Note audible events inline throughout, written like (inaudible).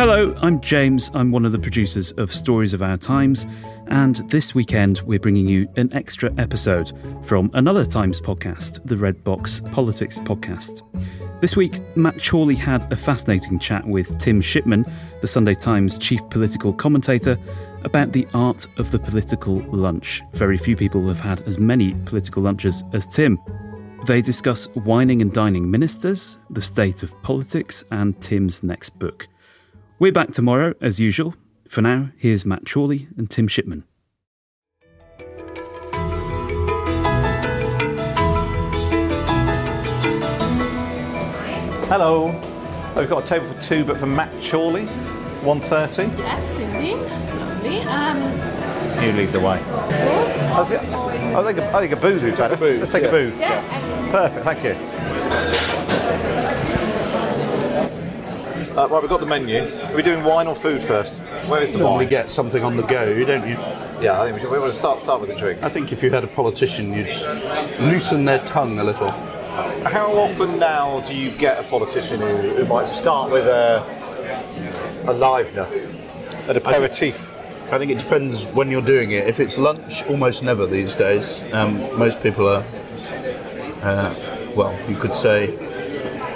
Hello, I'm James. I'm one of the producers of Stories of Our Times, and this weekend we're bringing you an extra episode from another Times podcast, the Red Box Politics podcast. This week, Matt Chorley had a fascinating chat with Tim Shipman, the Sunday Times chief political commentator, about the art of the political lunch. Very few people have had as many political lunches as Tim. They discuss wining and dining ministers, the state of politics, and Tim's next book. We're back tomorrow, as usual. For now, here's Matt Chorley and Tim Shipman. Hello. We've got a table for two, but for Matt Chorley, 1.30. Yes, indeed. Lovely. Um, You lead the way. I think, I think, a, I think a booth is better. Let's take a booth. yeah. Perfect, thank you. Uh, right, we've got the menu. Are we doing wine or food first? Where is the normally wine? get something on the go, don't you? Yeah, I think we should. We want to start start with the drink. I think if you had a politician, you'd loosen their tongue a little. How often now do you get a politician who, who might start with a a livener, an aperitif? I think it depends when you're doing it. If it's lunch, almost never these days. Um, most people are, uh, well, you could say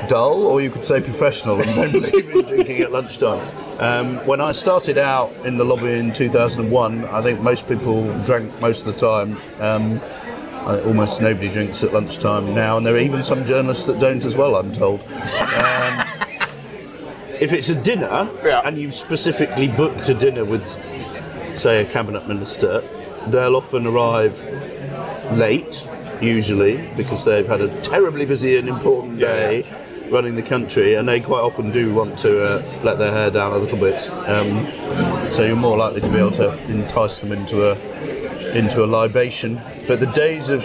dull, or you could say professional, (laughs) and believe in drinking at lunchtime. Um, when I started out in the lobby in 2001, I think most people drank most of the time. Um, I- almost nobody drinks at lunchtime now, and there are even some journalists that don't as well, I'm told. Um, if it's a dinner, Yeah. and you've specifically booked a dinner with, say, a cabinet minister, they'll often arrive late, usually, because they've had a terribly busy and important day running the country, and they quite often do want to uh, let their hair down a little bit. Um, so you're more likely to be able to entice them into a into a libation. But the days of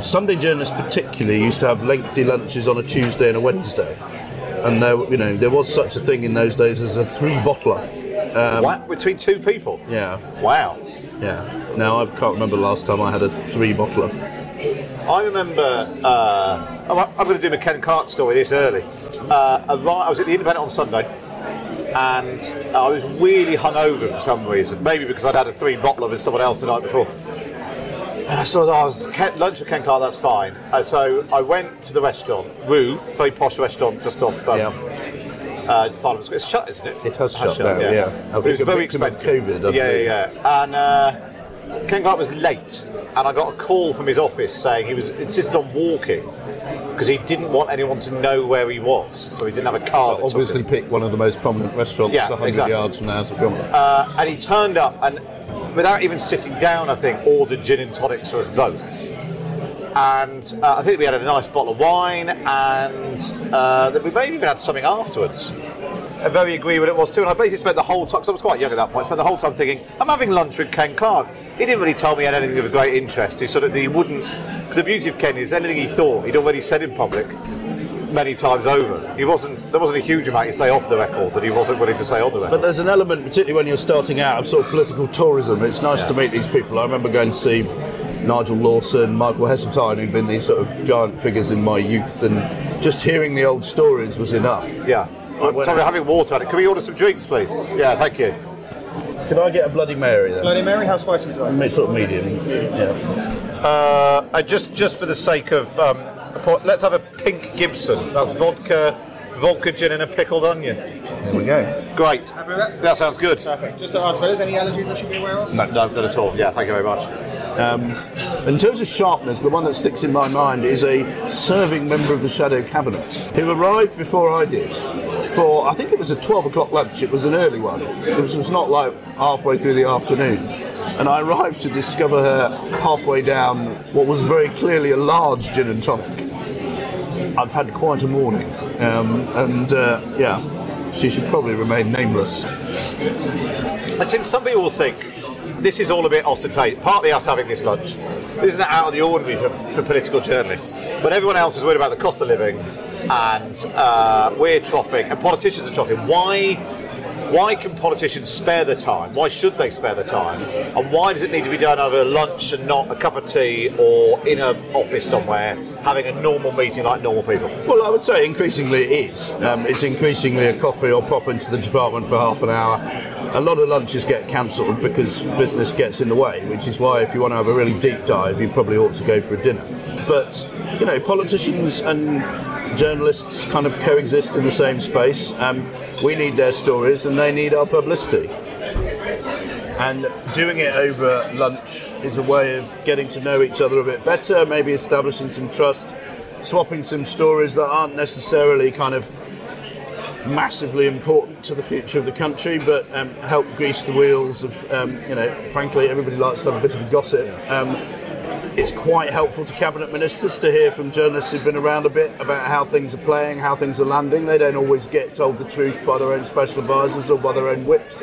Sunday journalists, particularly, used to have lengthy lunches on a Tuesday and a Wednesday, and there, you know, there was such a thing in those days as a three bottler. Um, what between two people? Yeah, Wow. yeah. Now I can't remember the last time I had a three bottler. I remember. Uh, I'm, going to do my Ken Clarke story this early. Uh, I was at the Independent on Sunday, and I was really hungover for some reason. Maybe because I'd had a three bottler with someone else the night before. And I saw that I was Ken, lunch with Ken Clarke. That's fine. And so I went to the restaurant, Rue, very posh restaurant just off. Um, Yeah. uh, Parliament Square. It's shut, isn't it? It has shut now, yeah. I But it was very expensive. COVID, yeah, yeah, yeah. And uh, Ken Clarke was late, and I got a call from his office saying he was insisted on walking because he didn't want anyone to know where he was, so he didn't have a car. took Obviously, him. pick one of the most prominent restaurants Yeah, 100 exactly. yards from the House of Commons. Uh, and he turned up and, without even sitting down, I think, ordered gin and tonics for us both. And uh, I think we had a nice bottle of wine, and uh, that we maybe even had something afterwards. I very agree with it was too. And I basically spent the whole time, because I was quite young at that point, spent the whole time thinking, I'm having lunch with Ken Clarke. He didn't really tell me had anything of great interest. He sort of, he wouldn't, because the beauty of Ken is anything he thought, he'd already said in public many times over. He wasn't, there wasn't a huge amount he'd say off the record that he wasn't willing to say on the record. But there's an element, particularly when you're starting out, of sort of political tourism. It's nice to meet these people. I remember going to see Nigel Lawson, Michael Heseltine, who've been these sort of giant figures in my youth, and just hearing the old stories was enough. Yeah. I went Sorry, out- having water at it. Can we order some drinks, please? Yeah, thank you. Could I get a Bloody Mary then? Bloody Mary, how spicy would you like? Mid- Sort of medium. Yeah. Uh, and just just for the sake of, um, a po- let's have a pink Gibson. That's vodka, vodka gin, and a pickled onion. There we go. Great. That sounds good. Perfect. Just to ask, fellas, any allergies I should be aware of? No, no, not at all. Yeah, thank you very much. Um, in terms of sharpness, the one that sticks in my mind is a serving member of the Shadow Cabinet who arrived before I did. For I think it was a 12 o'clock lunch. It was an early one. It was, was not like halfway through the afternoon. And I arrived to discover her halfway down what was very clearly a large gin and tonic. I've had quite a morning, um, and uh, yeah, she should probably remain nameless. I think some people will think this is all a bit ostentatious. Partly us having this lunch. Isn't out of the ordinary for, for political journalists. But everyone else is worried about the cost of living, and uh, we're troughing, and politicians are troughing. Why? Why can politicians spare the time? Why should they spare the time? And why does it need to be done over lunch and not a cup of tea or in an office somewhere having a normal meeting like normal people? Well, I would say increasingly it is. Um, it's increasingly a coffee or pop into the department for half an hour. A lot of lunches get cancelled because business gets in the way, which is why if you want to have a really deep dive, you probably ought to go for a dinner. But, you know, politicians and journalists kind of coexist in the same space. Um, we need their stories and they need our publicity. And doing it over lunch is a way of getting to know each other a bit better, maybe establishing some trust, swapping some stories that aren't necessarily kind of massively important to the future of the country, but um, help grease the wheels of, um, you know, frankly, everybody likes to have a bit of gossip. Um, it's quite helpful to cabinet ministers to hear from journalists who've been around a bit about how things are playing, how things are landing. They don't always get told the truth by their own special advisors or by their own whips.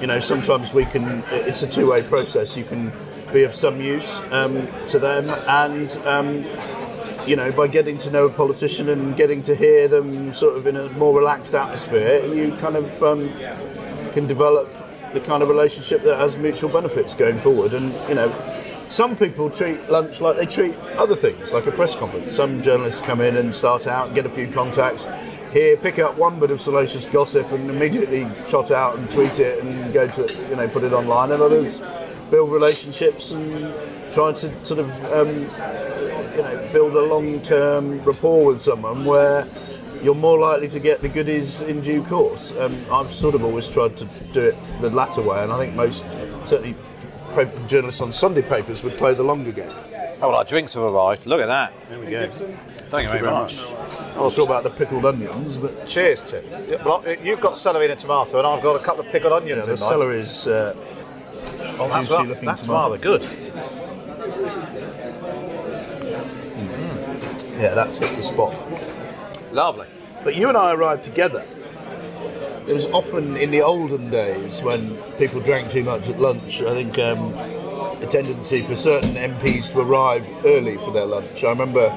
You know, sometimes we can. It's a two-way process. You can be of some use um, to them, and um, you know, by getting to know a politician and getting to hear them sort of in a more relaxed atmosphere, you kind of um, can develop the kind of relationship that has mutual benefits going forward. And you know, some people treat lunch like they treat other things, like a press conference. Some journalists come in and start out get a few contacts. Here, pick up one bit of salacious gossip and immediately trot out and tweet it and go to, you know, put it online. And others build relationships and try to sort of, um, you know, build a long-term rapport with someone where you're more likely to get the goodies in due course. Um, I've sort of always tried to do it the latter way, and I think most, certainly paper journalists on Sunday papers would play the longer game. Oh, well, our drinks have arrived. Look at that. There we go. Thank you very much. I'm not sure about the pickled onions, but Cheers, Tim. Well, you've got celery and a tomato, and I've got a couple of pickled yeah, onions the celery is uh, Oh, that's, juicy ra- looking that's tomato. rather good. yeah, that's hit the spot. Lovely. But you and I arrived together. It was often in the olden days when people drank too much at lunch. I think um, a tendency for certain MPs to arrive early for their lunch. I remember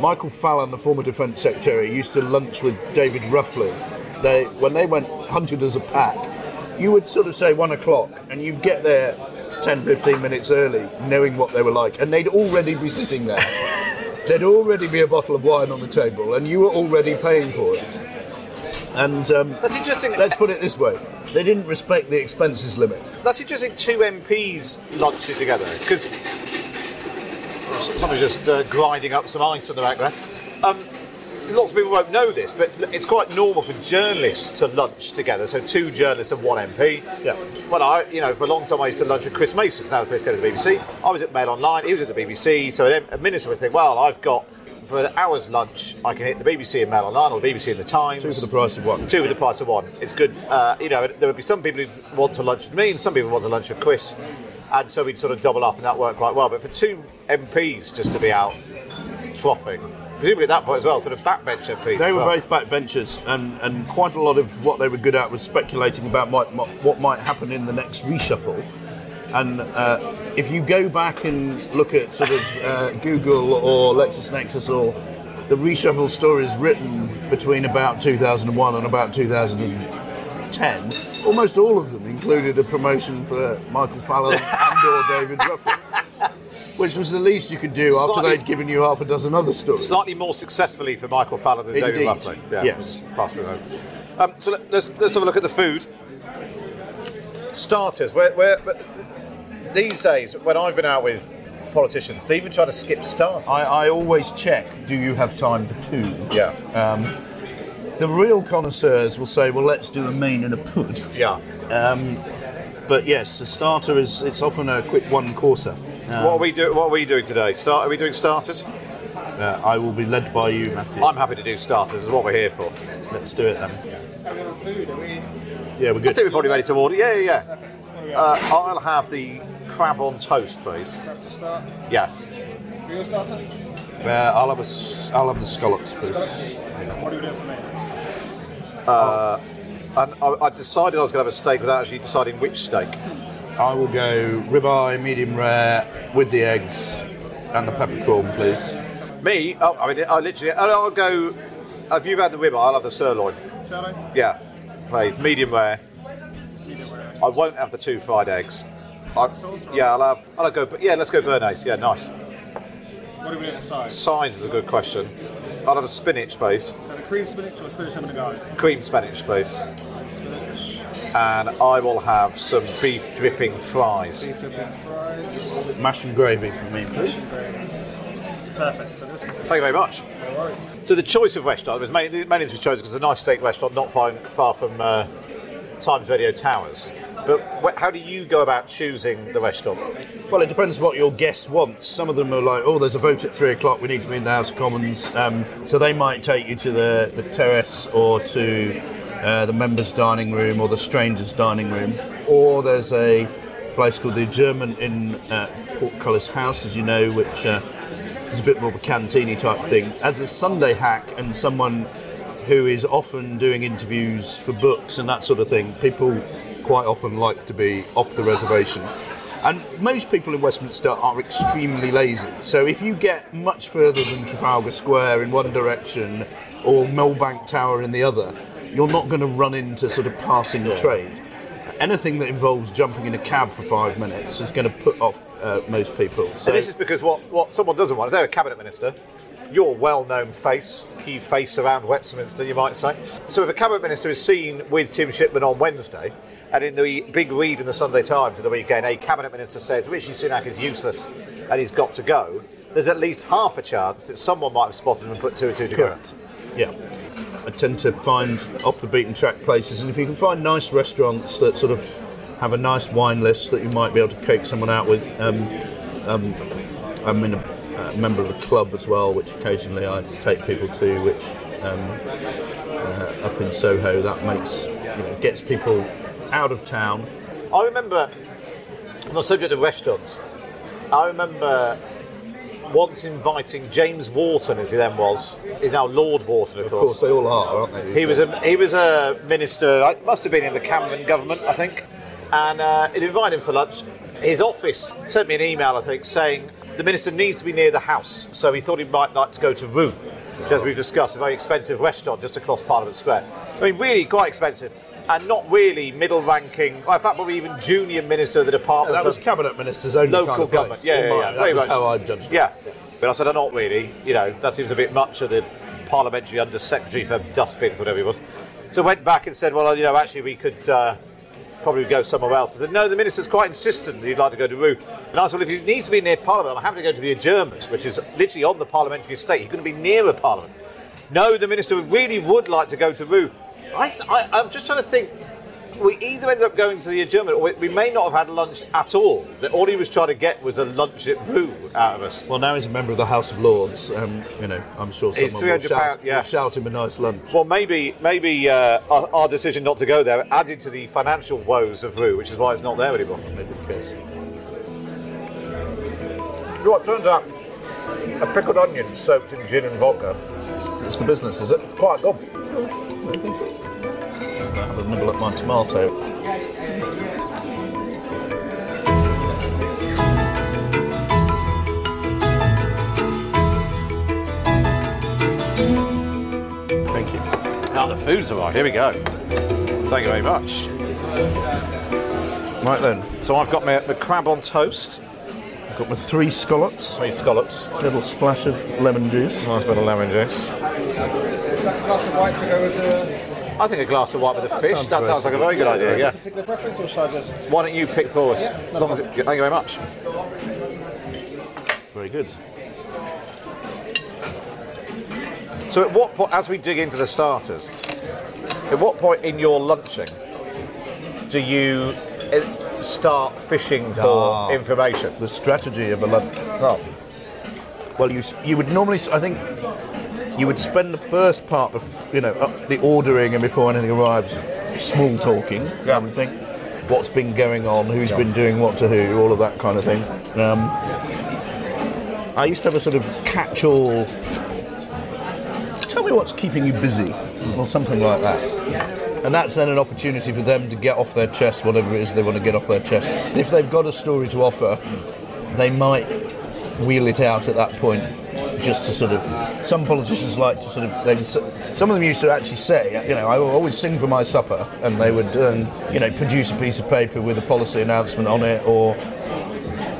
Michael Fallon, the former Defence Secretary, used to lunch with David Ruffley. They, when they went hunted as a pack, you would sort of say one o'clock, and you'd get there 10, 15 minutes early, knowing what they were like, and they'd already be sitting there. (laughs) There'd already be a bottle of wine on the table, and you were already paying for it. And um, That's interesting. let's put it this way: they didn't respect the expenses limit. That's interesting. Two MPs lunching together because somebody's just uh, grinding up some ice in the background. Um, lots of people won't know this, but it's quite normal for journalists to lunch together. So two journalists and one MP. Yeah. Well, I, you know, for a long time I used to lunch with Chris Mason, now the Chris goes to the BBC. I was at Mail Online, he was at the BBC. So an- a minister would think, well, I've got for an hour's lunch, I can hit the BBC and Mail Online or the BBC and the Times. Two for the price of one. Two for the price of one. It's good. Uh, you know, there would be some people who want to lunch with me, and some people want to lunch with Chris, and so we'd sort of double up, and that worked quite well. But for two MPs just to be out troughing, presumably at that point as well, sort of backbench MPs. They were well. both backbenchers, and, and quite a lot of what they were good at was speculating about might, what might happen in the next reshuffle. And uh, if you go back and look at sort of uh, Google or LexisNexis or the reshuffle stories written between about 2001 and about 2010, almost all of them included a promotion for Michael Fallon and or David Ruffley, which was the least you could do after they'd given you half a dozen other stories. Slightly more successfully for Michael Fallon than David Indeed. Ruffley. Yeah. Yes. Pass me over. Um, so let, let's, let's have a look at the food. Starters. Where, where, these days, when I've been out with politicians they even try to skip starters. I, I always check. Do you have time for two? yeah, Um, the real connoisseurs will say, "Well, let's do a main and a pud." yeah. Um, but yes, a starter is it's often a quick one courser. Um, what are we do? What are we doing today? Start? Are we doing starters? uh, I will be led by you, Matthew. I'm happy to do starters. Is what we're here for. Let's do it then. Are we on food? Are we? Yeah, we're I good. think we're probably ready to order. Yeah, yeah, yeah. Uh, I'll have the crab on toast, please. Have to start. Yeah. We all started? Uh, I'll have a s- I'll have the scallops, please. What are we doing for me? And I, I decided I was going to have a steak without actually deciding which steak. I will go ribeye, medium rare, with the eggs and the peppercorn, please. Me? Oh, I mean, I literally. I'll go. If you've had the ribeye, I'll have the sirloin. Sirloin? Yeah, please. Medium rare. Medium rare. I won't have the two fried eggs. I, yeah, I'll have. I'll go. Yeah, let's go béarnaise. Yeah, nice. What are we doing for size? Size is a good question. I'll have a spinach, please. Have a cream spinach or spinach I'm going to go? Cream spinach, please. Spinach, And I will have some beef dripping fries. beef dipping fried. Mash and gravy for me, please. Perfect. So Thank you very much. no. So the choice of restaurant was mainly, mainly this was chosen because it's a nice steak restaurant not far, far from uh, Times Radio Towers. But wh- how do you go about choosing the restaurant? Well, it depends what your guest wants. Some of them are like, oh, there's a vote at three o'clock, we need to be in the House of Commons. Um, so they might take you to the, the terrace or to uh, the members' dining room or the strangers' dining room. Or there's a place called the Adjournment in uh, Portcullis House, as you know, which uh, is a bit more of a cantini type thing. As a Sunday hack and someone who is often doing interviews for books and that sort of thing, people quite often like to be off the reservation. And most people in Westminster are extremely lazy. So if you get much further than Trafalgar Square in one direction or Millbank Tower in the other, you're not going to run into sort of passing trade. Anything that involves jumping in a cab for five minutes is going to put off uh, most people. So And this is because what, what someone doesn't want, if they're a cabinet minister, you're well-known face, key face around Westminster, you might say. So if a cabinet minister is seen with Tim Shipman on Wednesday, and in the big read in the Sunday Times for the weekend, a cabinet minister says Rishi Sunak is useless and he's got to go, there's at least half a chance that someone might have spotted him and put two and two together. Correct. Yeah. I tend to find off the beaten track places, and if you can find nice restaurants that sort of have a nice wine list that you might be able to cake someone out with. Um, um, I'm in a, a member of a club as well, which occasionally I take people to, which um, uh, up in Soho, that makes you know, gets people out of town. I remember, on the subject of restaurants, I remember once inviting James Wharton, as he then was, he's now Lord Wharton, of, Of course, they all are, aren't they? He was a he was a minister. I must have been in the Cameron government, I think. And uh, it invited him for lunch. His office sent me an email, I think, saying the minister needs to be near the house. So he thought he might like to go to Rue, which, as we've discussed, a very expensive restaurant just across Parliament Square. I mean, really quite expensive, and not really middle-ranking. Well, in fact, probably even junior minister of the department. that was cabinet minister's only local kind of government. place. Yeah, yeah, yeah, that was much. how I judged it. Yeah, but I said, I'm not really. You know, that seems a bit much of the parliamentary under secretary for dustbins, whatever he was. So I went back and said, well, you know, actually, we could uh, probably go somewhere else. I said, no, the minister's quite insistent that he'd like to go to Rue. And I said, well, if he needs to be near Parliament, I'm happy to go to the adjournment, which is literally on the parliamentary estate. Going to be near a Parliament. No, the minister really would like to go to Rue. I, th- I, I'm just trying to think. We either ended up going to the adjournment, or we, we may not have had lunch at all. That all he was trying to get was a lunch at Rue out of us. Well, now he's a member of the House of Lords. Um, you know, I'm sure He's someone will £300, shout, yeah. will shout him a nice lunch. Well, maybe maybe uh, our, our decision not to go there added to the financial woes of Rue, which is why it's not there anymore. Maybe the. You know what? Turns out a pickled onion soaked in gin and vodka It's, it's the business, is it? quite good. I'll have a nibble at my tomato. Thank you. Now the food's arrived. Here we go. Thank you very much. Right then, So I've got my, my crab on toast, I've got my three scallops, three scallops, a little splash of lemon juice. nice bit of lemon juice. Glass of white to go with the I think a glass of white with a fish. sounds that sounds like a very good idea. Yeah. particular preference, or should I just? Why don't you pick for us? As long as it, thank you very much. very good. So, at what point, as we dig into the starters, at what point in your lunching do you uh, start fishing for Ah. information? The strategy of a lunch. Well, you you would normally, I think, you would spend the first part of you know the ordering and before anything arrives, small talking. Yeah. I would think what's been going on, who's been doing what to who, all of that kind of thing. Um, I used to have a sort of catch-all. Tell me what's keeping you busy, or something like that. And that's then an opportunity for them to get off their chest whatever it is they want to get off their chest. And if they've got a story to offer, they might wheel it out at that point just to sort of some politicians like to sort of they, some of them used to actually say you know I will always sing for my supper and they would um, you know produce a piece of paper with a policy announcement on it or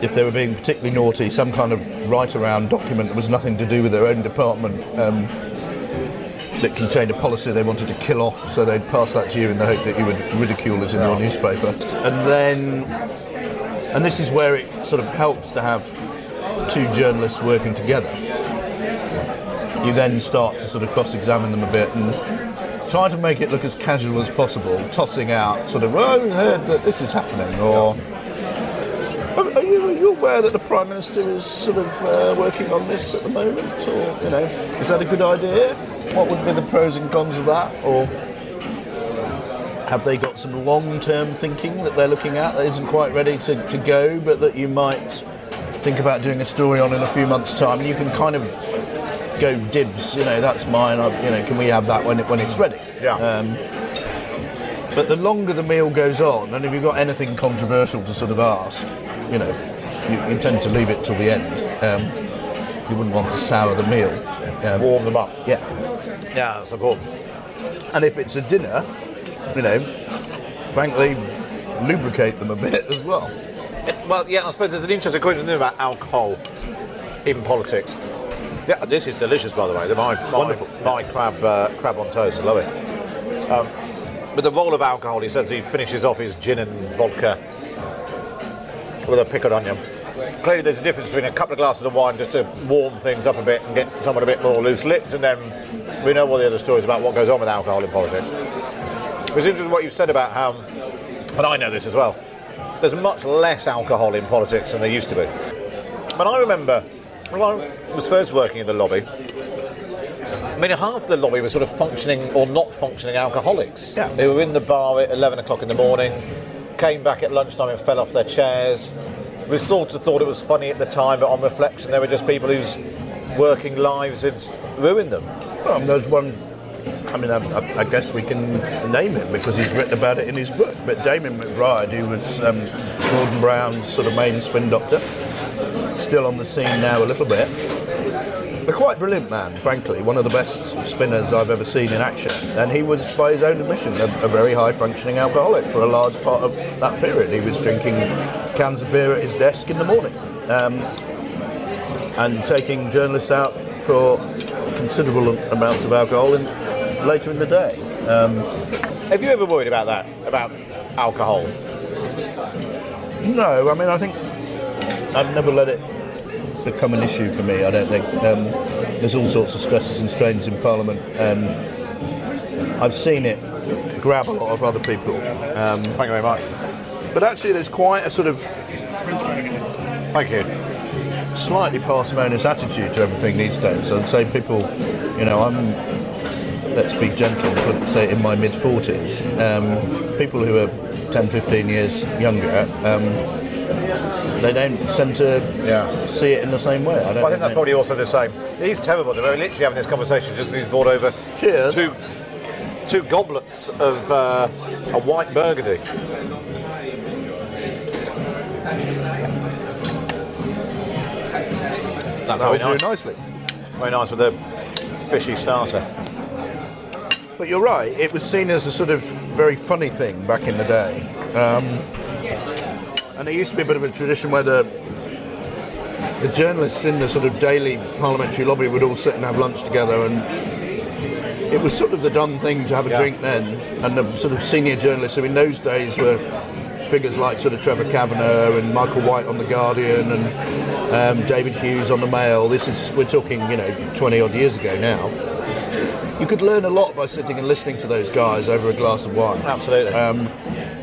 if they were being particularly naughty some kind of write around document that was nothing to do with their own department um, that contained a policy they wanted to kill off, so they'd pass that to you in the hope that you would ridicule it in your newspaper. And then, and this is where it sort of helps to have two journalists working together. You then start to sort of cross-examine them a bit and try to make it look as casual as possible, tossing out sort of, well, I heard that this is happening, or are you, are you aware that the Prime Minister is sort of uh, working on this at the moment? Or, you know, is that a good idea? What would be the pros and cons of that? Or have they got some long term thinking that they're looking at that isn't quite ready to, to go, but that you might think about doing a story on in a few months' time? You can kind of go dibs, you know, that's mine, I, you know, can we have that when, it, when it's ready? Yeah. Um, but the longer the meal goes on, and if you've got anything controversial to sort of ask, you know, you, you tend to leave it till the end. Um, you wouldn't want to sour the meal. Um, Warm them up. yeah. Yeah, that's important. And if it's a dinner, you know, frankly, lubricate them a bit as well. Well, yeah, I suppose there's an interesting question about alcohol in politics. Yeah, this is delicious, by the way. The- My, my, Wonderful. my crab, uh, crab on toast, I love it. Um, but the role of alcohol, he says he finishes off his gin and vodka with a pickled onion. Clearly, there's a difference between a couple of glasses of wine just to warm things up a bit and get someone a bit more loose lipped, and then we know all the other stories about what goes on with alcohol in politics. It was interesting what you said about how, and I know this as well, there's much less alcohol in politics than there used to be. But I remember when I was first working in the lobby, I mean, half the lobby was sort of functioning or not functioning alcoholics. Yeah. They were in the bar at 11 o'clock in the morning, came back at lunchtime and fell off their chairs. We sort of thought it was funny at the time, but on reflection, they were just people whose working lives had ruined them. Well, there's one. I mean, I, I, I guess we can name him because he's written about it in his book. But Damian McBride, who was um, Gordon Brown's sort of main spin doctor, still on the scene now a little bit. A quite brilliant man, frankly, one of the best spinners I've ever seen in action. And he was, by his own admission, a, a very high functioning alcoholic for a large part of that period. He was drinking cans of beer at his desk in the morning um, and taking journalists out for considerable amounts of alcohol in, later in the day. Um, Have you ever worried about that, about alcohol? no, I mean, I think I've never let it become an issue for me. I don't think. Um, there's all sorts of stresses and strains in Parliament, and I've seen it grab a lot of other people. Um, Thank you very much. but actually, there's quite a sort of Thank you. slightly parsimonious attitude to everything these days. I'd say people, you know, I'm, let's be gentle, but say in my mid 40s, um, people who are 10, 15 years younger, um, they don't tend to Yeah. see it in the same way. I, don't Well, I think that's they- probably also the same. He's terrible. They were literally having this conversation just as he's brought over Cheers. two two goblets of uh, a white burgundy. That's That very would do nice. nicely. Very nice with a fishy starter. But you're right, it was seen as a sort of very funny thing back in the day. Um, and there used to be a bit of a tradition where the, the journalists in the sort of daily parliamentary lobby would all sit and have lunch together and it was sort of the done thing to have a Yeah. drink then. And the sort of senior journalists who in those days were figures like sort of Trevor Kavanagh and Michael White on the Guardian and um, David Hughes on the Mail. This is we're talking you know 20 odd years ago now. You could learn a lot by sitting and listening to those guys over a glass of wine. Absolutely. Um,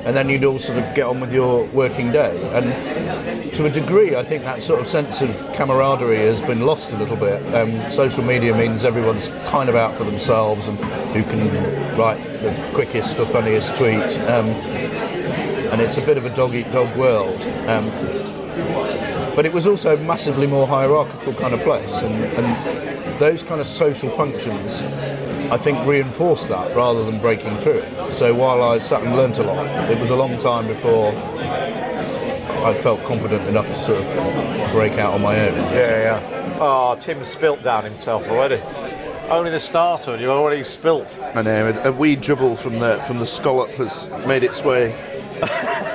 and then you'd all sort of get on with your working day. And to a degree, I think that sort of sense of camaraderie has been lost a little bit. Um, social media means everyone's kind of out for themselves and who can write the quickest or funniest tweet. Um, and it's a bit of a dog eat dog world. Um, but it was also a massively more hierarchical kind of place, and, and those kind of social functions, I think, reinforced that rather than breaking through it. So while I sat and learnt a lot, it was a long time before I felt confident enough to sort of break out on my own. Yeah, yeah. Oh, ah, Tim's spilt down himself already. Only the starter, and you've already spilt. I know a, a wee dribble from the from the scallop has made its way, (laughs)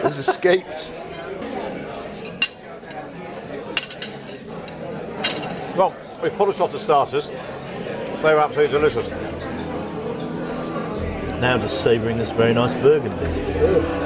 has escaped. Well, we've polished off the starters. They were absolutely delicious. Now just savouring this very nice burgundy.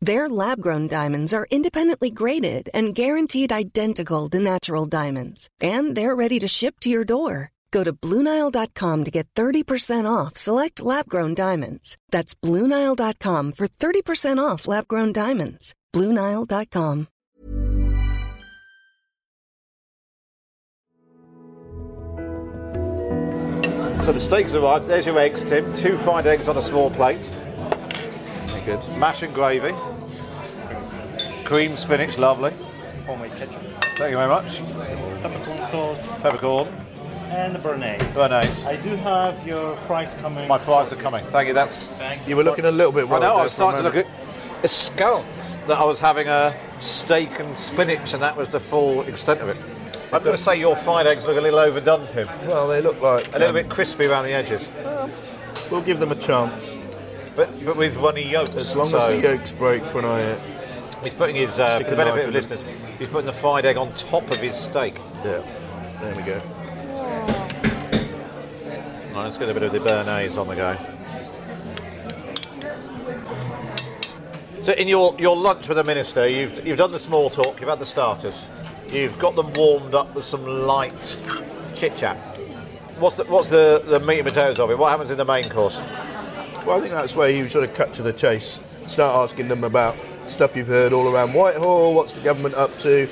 Their lab grown diamonds are independently graded and guaranteed identical to natural diamonds, and they're ready to ship to your door. Go to BlueNile.com to get 30% off select lab grown diamonds. That's BlueNile.com for 30% off lab grown diamonds. BlueNile.com. So the steaks arrived. There's your eggs, Tim. Two fried eggs on a small plate. Very good. Mash and gravy. Cream spinach, lovely. Homemade ketchup. Thank you very much. Peppercorn sauce. Peppercorn. And the béarnaise. Béarnaise. I do have your fries coming. My fries are coming. Thank you. That's. Thank You were looking a little bit I worried. know. I was starting to look moment. at askance that I was having a steak and spinach, and that was the full extent of it. I'm going to say your fried eggs look a little overdone, Tim. Well, they look like A little um, bit crispy around the edges, We'll give them a chance. But but with runny yolks. As long so as the yolks break when I. Uh, he's putting his uh, for the benefit of listeners. He's putting the fried egg on top of his steak. yeah. There we go. Right, let's get a bit of the béarnaise on the go. So, in your, your lunch with the minister, you've you've done the small talk, you've had the starters, you've got them warmed up with some light chit chat. What's the what's the, the meat and potatoes of it? What happens in the main course? Well, I think that's where you sort of cut to the chase. Start asking them about stuff you've heard all around Whitehall. What's the government up to?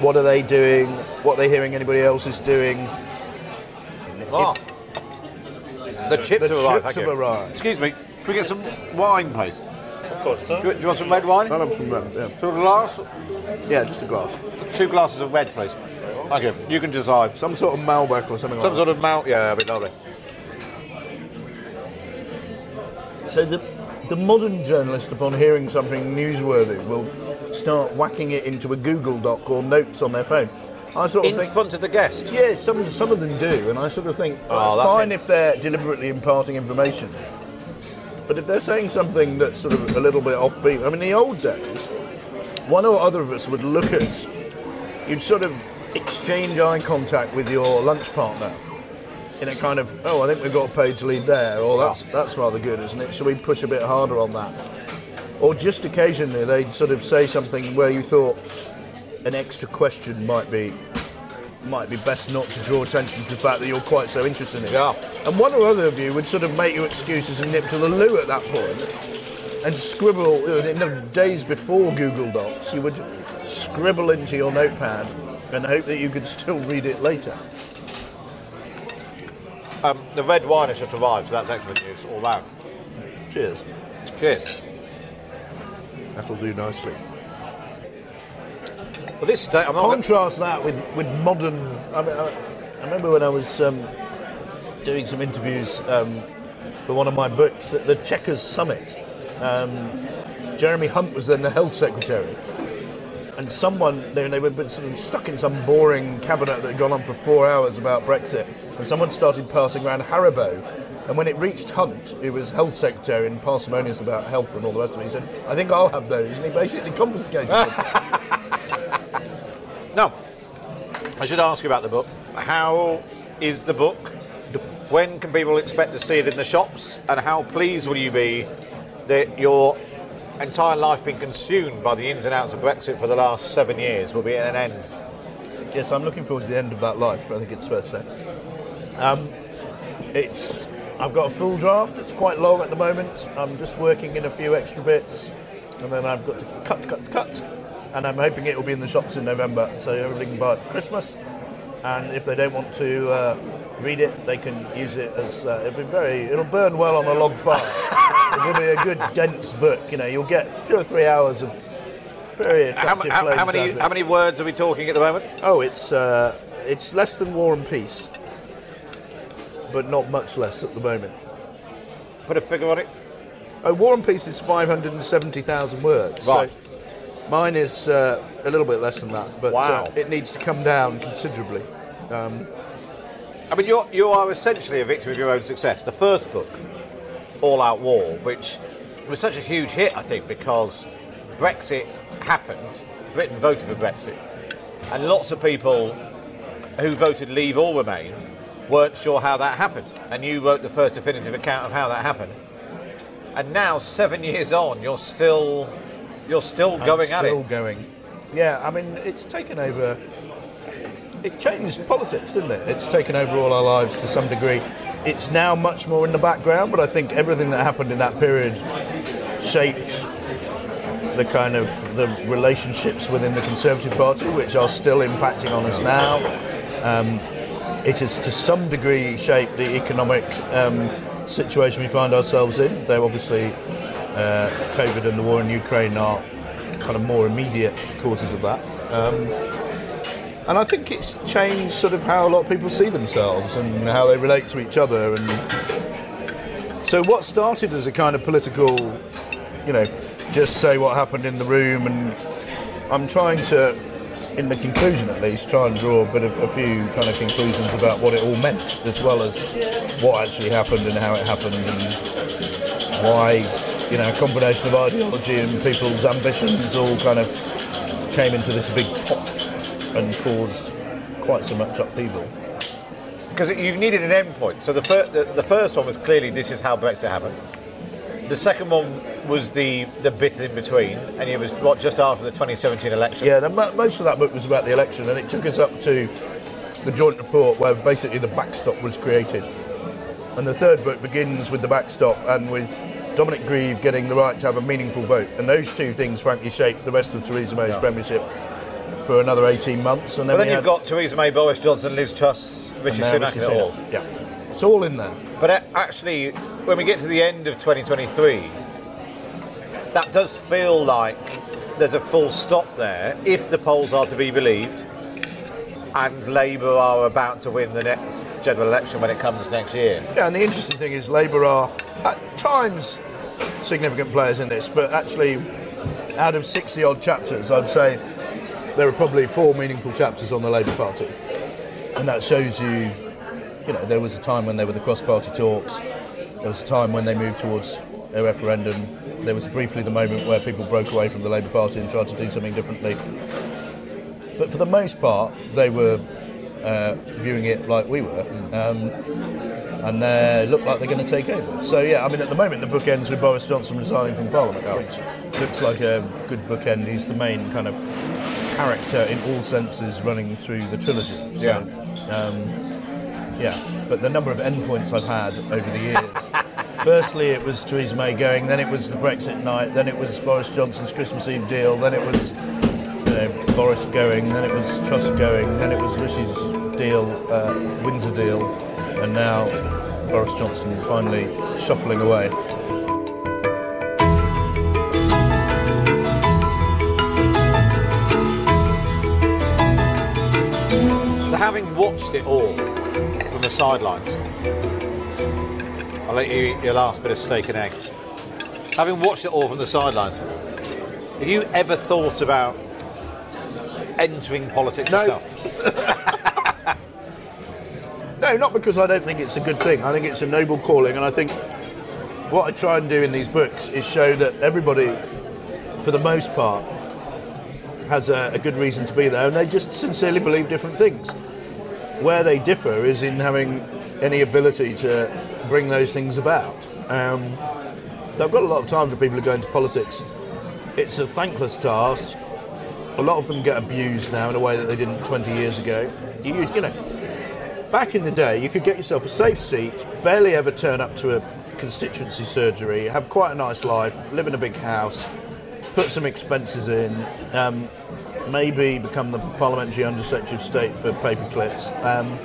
What are they doing? What are they hearing anybody else is doing? Ah, the chips the have arrived. chips thank have you. arrived. Excuse me, can we get some wine, please? Of course, sir. Do you, do you want some red wine? None of them, yeah. Two glass, Yeah, just a glass. two glasses of red, please. Thank you. You can decide. Some sort of Malbec or something Some like sort of mount. Yeah, that'd be lovely. So the, the modern journalist, upon hearing something newsworthy, will start whacking it into a Google Doc or notes on their phone. I sort of In think, front of the guest. Yeah, some some of them do, and I sort of think Oh, well, fine it. if they're deliberately imparting information, but if they're saying something that's sort of a little bit offbeat, I mean, in the old days, one or other of us would look at, you'd sort of exchange eye contact with your lunch partner. In a kind of, oh, I think we've got a page lead there, or that's that's rather good, isn't it? Should we push a bit harder on that? Or just occasionally they'd sort of say something where you thought an extra question might be might be best not to draw attention to the fact that you're quite so interested in it. Yeah. And one or other of you would sort of make your excuses and nip to the loo at that point and scribble in the days before Google Docs, you would scribble into your notepad and hope that you could still read it later. Um, the red wine has just arrived, so that's excellent news all round. Cheers. Cheers. That'll do nicely. Well, this state, I'm not. Contrast that with, with modern. I, mean, I, I remember when I was um, doing some interviews um, for one of my books at the Chequers Summit. Um, Jeremy Hunt was then the health secretary, and someone they, they were sort of stuck in some boring cabinet that had gone on for four hours about Brexit, and someone started passing around Haribo. And when it reached Hunt, who was health secretary and parsimonious about health and all the rest of it, he said, "I think I'll have those," and he basically confiscated them. (laughs) No. I should ask you about the book. How is the book? When can people expect to see it in the shops? And how pleased will you be that your entire life being consumed by the ins and outs of Brexit for the last seven years will be at an end? Yes, I'm looking forward to the end of that life. I think it's fair to say. Um, it's. I've got a full draft. It's quite long at the moment. I'm just working in a few extra bits, and then I've got to cut, cut, cut, and I'm hoping it will be in the shops in November, so everybody can buy it for Christmas. And if they don't want to uh, read it, they can use it as uh, it'll be very. It'll burn well on a log fire. (laughs) will be a good dense book. You know, you'll get two or three hours of very How, attractive how- how out many how many words are we talking at the moment? Oh, it's uh, it's less than War and Peace, but not much less at the moment. Put a figure on it. Oh, War and Peace is five hundred and seventy thousand words. Right. So mine is uh, a little bit less than that, but Wow. uh, it needs to come down considerably. Um, I mean, you're, you are essentially a victim of your own success. The first book, All Out War, which was such a huge hit, I think, because Brexit happened, Britain voted for Brexit, and lots of people who voted Leave or Remain weren't sure how that happened. And you wrote the first definitive account of how that happened. And now, seven years on, you're still you're still I'm going at it. still going. Yeah, I mean, it's taken over. It changed politics, didn't it? It's taken over all our lives to some degree. It's now much more in the background, but I think everything that happened in that period shaped the kind of the relationships within the Conservative Party, which are still impacting on us now. Um, it has to some degree shaped the economic um, situation we find ourselves in. Though obviously uh, COVID and the war in Ukraine are kind of more immediate causes of that. Um, and I think it's changed sort of how a lot of people see themselves and how they relate to each other. And so what started as a kind of political, you know, just say what happened in the room, and I'm trying to, in the conclusion at least, try and draw a bit of a few kind of conclusions about what it all meant, as well as what actually happened and how it happened, and why, you know, a combination of ideology and people's ambitions all kind of came into this big pot and caused quite so much upheaval. Because you needed an end point. So the, fir- the, the first one was clearly this is how Brexit happened. The second one was the, the bit in between, and it was what just after the 2017 election. Yeah, the, most of that book was about the election, and it took us up to the joint report where basically the backstop was created. And the third book begins with the backstop and with Dominic Grieve getting the right to have a meaningful vote. And those two things, frankly, shaped the rest of Theresa May's Yeah. premiership for another 18 months. And But then, then you've got Theresa May, Boris Johnson, Liz Truss, Rishi Sunak, Rishi all. Yeah, it's all in there. But uh, actually, when we get to the end of 2023, that does feel like there's a full stop there, if the polls are to be believed. and Labour are about to win the next general election when it comes next year. Yeah, and the interesting thing is Labour are at times significant players in this, but actually, out of 60 odd chapters, I'd say there are probably four meaningful chapters on the Labour Party. And that shows you, you know, there was a time when there were the cross party talks, there was a time when they moved towards a referendum, there was briefly the moment where people broke away from the Labour Party and tried to do something differently. But for the most part, they were uh, viewing it like we were. Um, and they look like they're going to take over. So yeah, I mean, at the moment the book ends with Boris Johnson resigning from Parliament, which looks like a good bookend. He's the main kind of character in all senses running through the trilogy. So, Yeah. Um, yeah, but the number of endpoints I've had over the years. (laughs) Firstly, it was Theresa May going, then it was the Brexit night, then it was Boris Johnson's Christmas Eve deal, then it was you know, Boris going, then it was Truss going, then it was Rishi's deal, uh, Windsor deal, and now Boris Johnson finally shuffling away. Watched it all from the sidelines, I'll let you eat your last bit of steak and egg. Having watched it all from the sidelines, have you ever thought about entering politics No. yourself? (laughs) No, not because I don't think it's a good thing. I think it's a noble calling, and I think what I try and do in these books is show that everybody, for the most part, has a, a good reason to be there, and they just sincerely believe different things. Where they differ is in having any ability to bring those things about. Um, so I've got a lot of time for people who go into politics. It's a thankless task. A lot of them get abused now in a way that they didn't 20 years ago. You, you know, back in the day, you could get yourself a safe seat, barely ever turn up to a constituency surgery, have quite a nice life, live in a big house, put some expenses in, um, maybe become the parliamentary undersecretary of state for paper clips, um,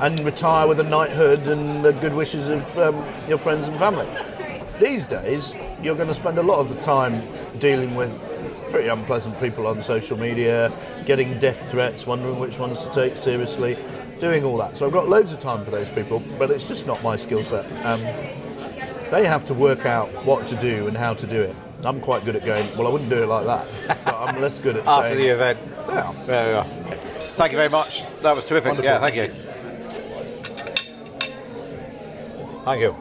and retire with a knighthood and the good wishes of um, your friends and family. These days, you're going to spend a lot of the time dealing with pretty unpleasant people on social media, getting death threats, wondering which ones to take seriously, doing all that. So I've got loads of time for those people, but it's just not my skill set. Um, they have to work out what to do and how to do it. I'm quite good at going, well, I wouldn't do it like that, but I'm less good at After saying, the event. Yeah. There we are. Thank you very much. That was terrific. Wonderful. Yeah, thank you. Thank you.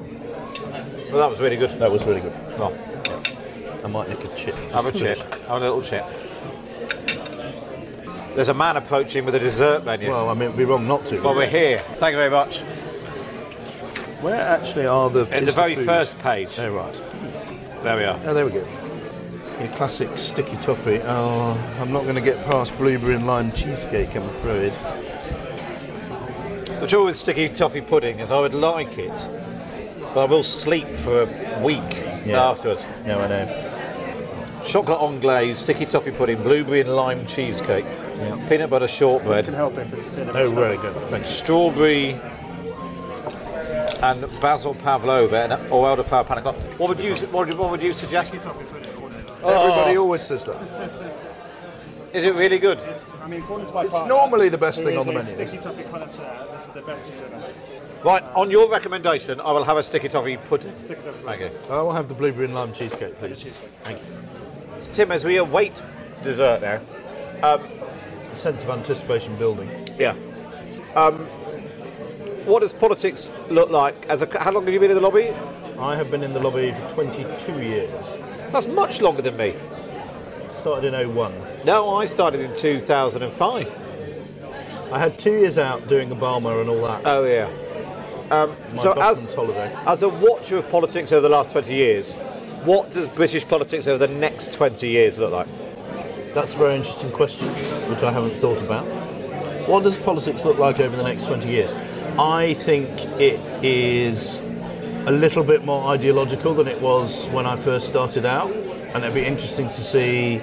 Well, that was really good. That was really good. Well, I might nick a chip. have a chip. Have a little chip. There's a man approaching with a dessert menu. Well, I mean, it'd be wrong not to. Well, we're here. Thank you very much. Where actually are the? At is the very food? first page. Oh right. There we are. Oh, there we go. Your classic sticky toffee. Oh, I'm not going to get past blueberry and lime cheesecake, I'm afraid. The trouble with sticky toffee pudding is I would like it, but I will sleep for a week Yeah. afterwards. No, I know. Chocolate on glaze, sticky toffee pudding, blueberry and lime cheesecake, peanut butter shortbread, can help if it's a bit of Oh, really good. Thanks. strawberry and basil pavlova and or elderflower panna cotta. What would you what would, what would you suggest? Everybody always says that. Is it really good? It's, I mean, according to my It's partner, normally the best thing on the menu. Sticky toffee connoisseur. This is the best he's ever had. Right, on your recommendation, I will have a sticky toffee pudding. Sticky toffee Thank you. I will have the blueberry and lime cheesecake, please. Thank you. So, Tim, as we await dessert now, A sense of anticipation building. Yeah. Um, what does politics look like? As a, how long have you been in the lobby? I have been in the lobby for 22 years. That's much longer than me. Started in 01. No, I started in 2005. I had two years out doing Obama and all that. Oh yeah. Um, so as holiday. as a watcher of politics over the last 20 years, what does British politics over the next 20 years look like? That's a very interesting question, which I haven't thought about. What does politics look like over the next 20 years? I think it is a little bit more ideological than it was when I first started out, and it'd be interesting to see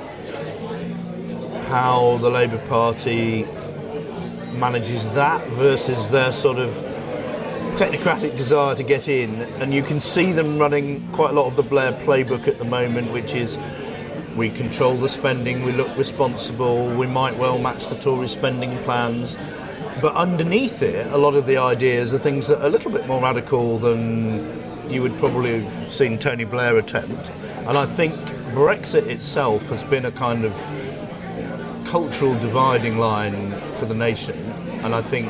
how the Labour Party manages that versus their sort of technocratic desire to get in, and you can see them running quite a lot of the Blair playbook at the moment, which is we control the spending, we look responsible, we might well match the Tory spending plans. But underneath it, a lot of the ideas are things that are a little bit more radical than you would probably have seen Tony Blair attempt. And I think Brexit itself has been a kind of cultural dividing line for the nation. And I think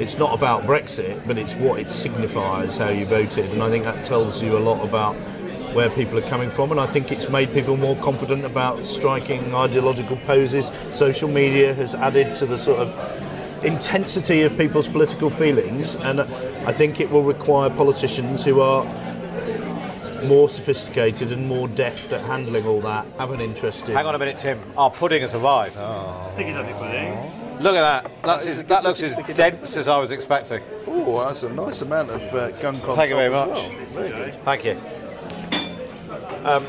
it's not about Brexit, but it's what it signifies, how you voted. And I think that tells you a lot about where people are coming from. And I think it's made people more confident about striking ideological poses. Social media has added to the sort of intensity of people's political feelings. And I think it will require politicians who are more sophisticated and more deft at handling all that have an interest in. Hang on a minute, Tim. Our pudding has arrived. Sticky toffee pudding. Look at that. That's as, that looks as dense as I was expecting. Oh, that's a nice amount of uh, gunk on Thank you very much. well. Thank you. Um,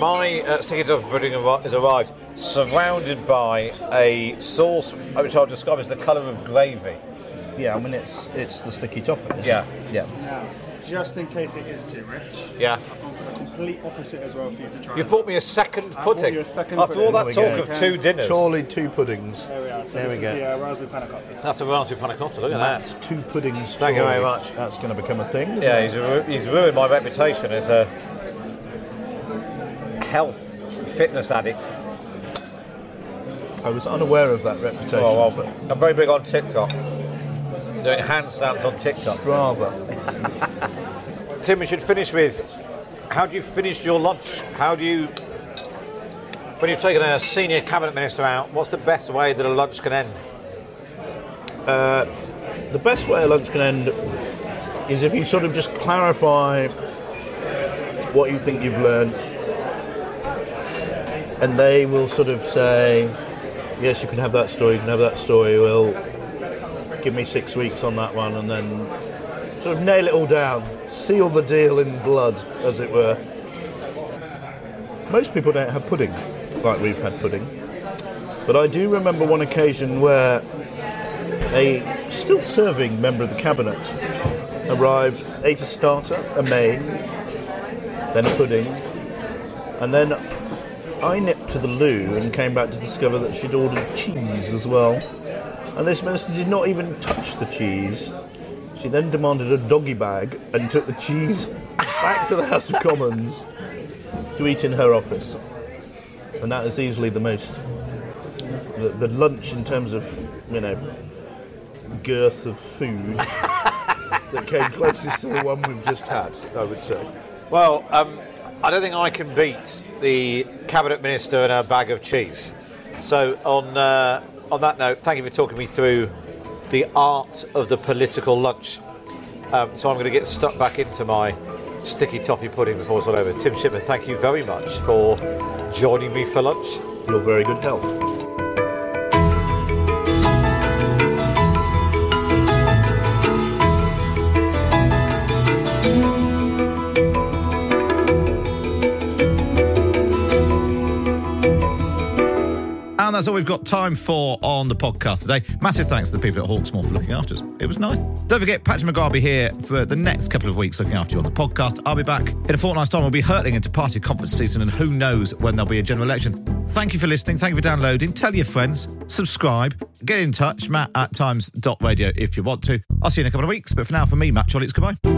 my uh, sticky toffee pudding has arrived, surrounded by a sauce which I'll describe as the colour of gravy. Yeah, I mean it's it's the sticky toffee. isn't Yeah. it? Yeah. Now, just in case it is too rich, Yeah. I've gone for the complete opposite as well for you to try. You've bought me a second I pudding. you a second After all that talk go. of two dinners. Surely two puddings. There we are. So There we go. The uh, raspberry panna cotta. That's a raspberry panna cotta. Look at that. That's two puddings. Thank you very much. That's going to become a thing. Isn't Yeah, it? he's, ru- he's ruined my reputation as a health fitness addict. I was unaware of that reputation. Oh, well, I'm very big on TikTok. Doing handstands on TikTok. rather. (laughs) Tim, we should finish with how do you finish your lunch? How do you, when you've taken a senior cabinet minister out, what's the best way that a lunch can end? Uh, the best way a lunch can end is if you sort of just clarify what you think you've learnt, and they will sort of say, "Yes, you can have that story. You can have that story. Well, give me six weeks on that one, and then sort of nail it all down, seal the deal in blood, as it were." Most people don't have pudding like we've had pudding, but I do remember one occasion where a still serving member of the cabinet arrived, ate a starter, a main, then a pudding, and then I nipped to the loo and came back to discover that she'd ordered cheese as well. And this minister did not even touch the cheese. She then demanded a doggy bag and took the cheese (laughs) back to the House of Commons to eat in her office. And that is easily the most, the, the lunch in terms of, you know, girth of food (laughs) that came closest to the one we've just had, I would say. Well, um, I don't think I can beat the cabinet minister and her bag of cheese. So on uh, on that note, thank you for talking me through the art of the political lunch. Um, so I'm going to get stuck back into my sticky toffee pudding before it's all over. Tim Shipman, thank you very much for joining me for lunch. Your very good health. That's all we've got time for on the podcast today. Massive thanks to the people at Hawksmoor for looking after us. It was nice. Don't forget, Patrick be here for the next couple of weeks looking after you on the podcast. I'll be back in a fortnight's time. We'll be hurtling into party conference season, and who knows when there'll be a general election. Thank you for listening. Thank you for downloading. Tell your friends. Subscribe. Get in touch. Matt at times.radio if you want to. I'll see you in a couple of weeks. But for now, for me, Matt Chorley, goodbye.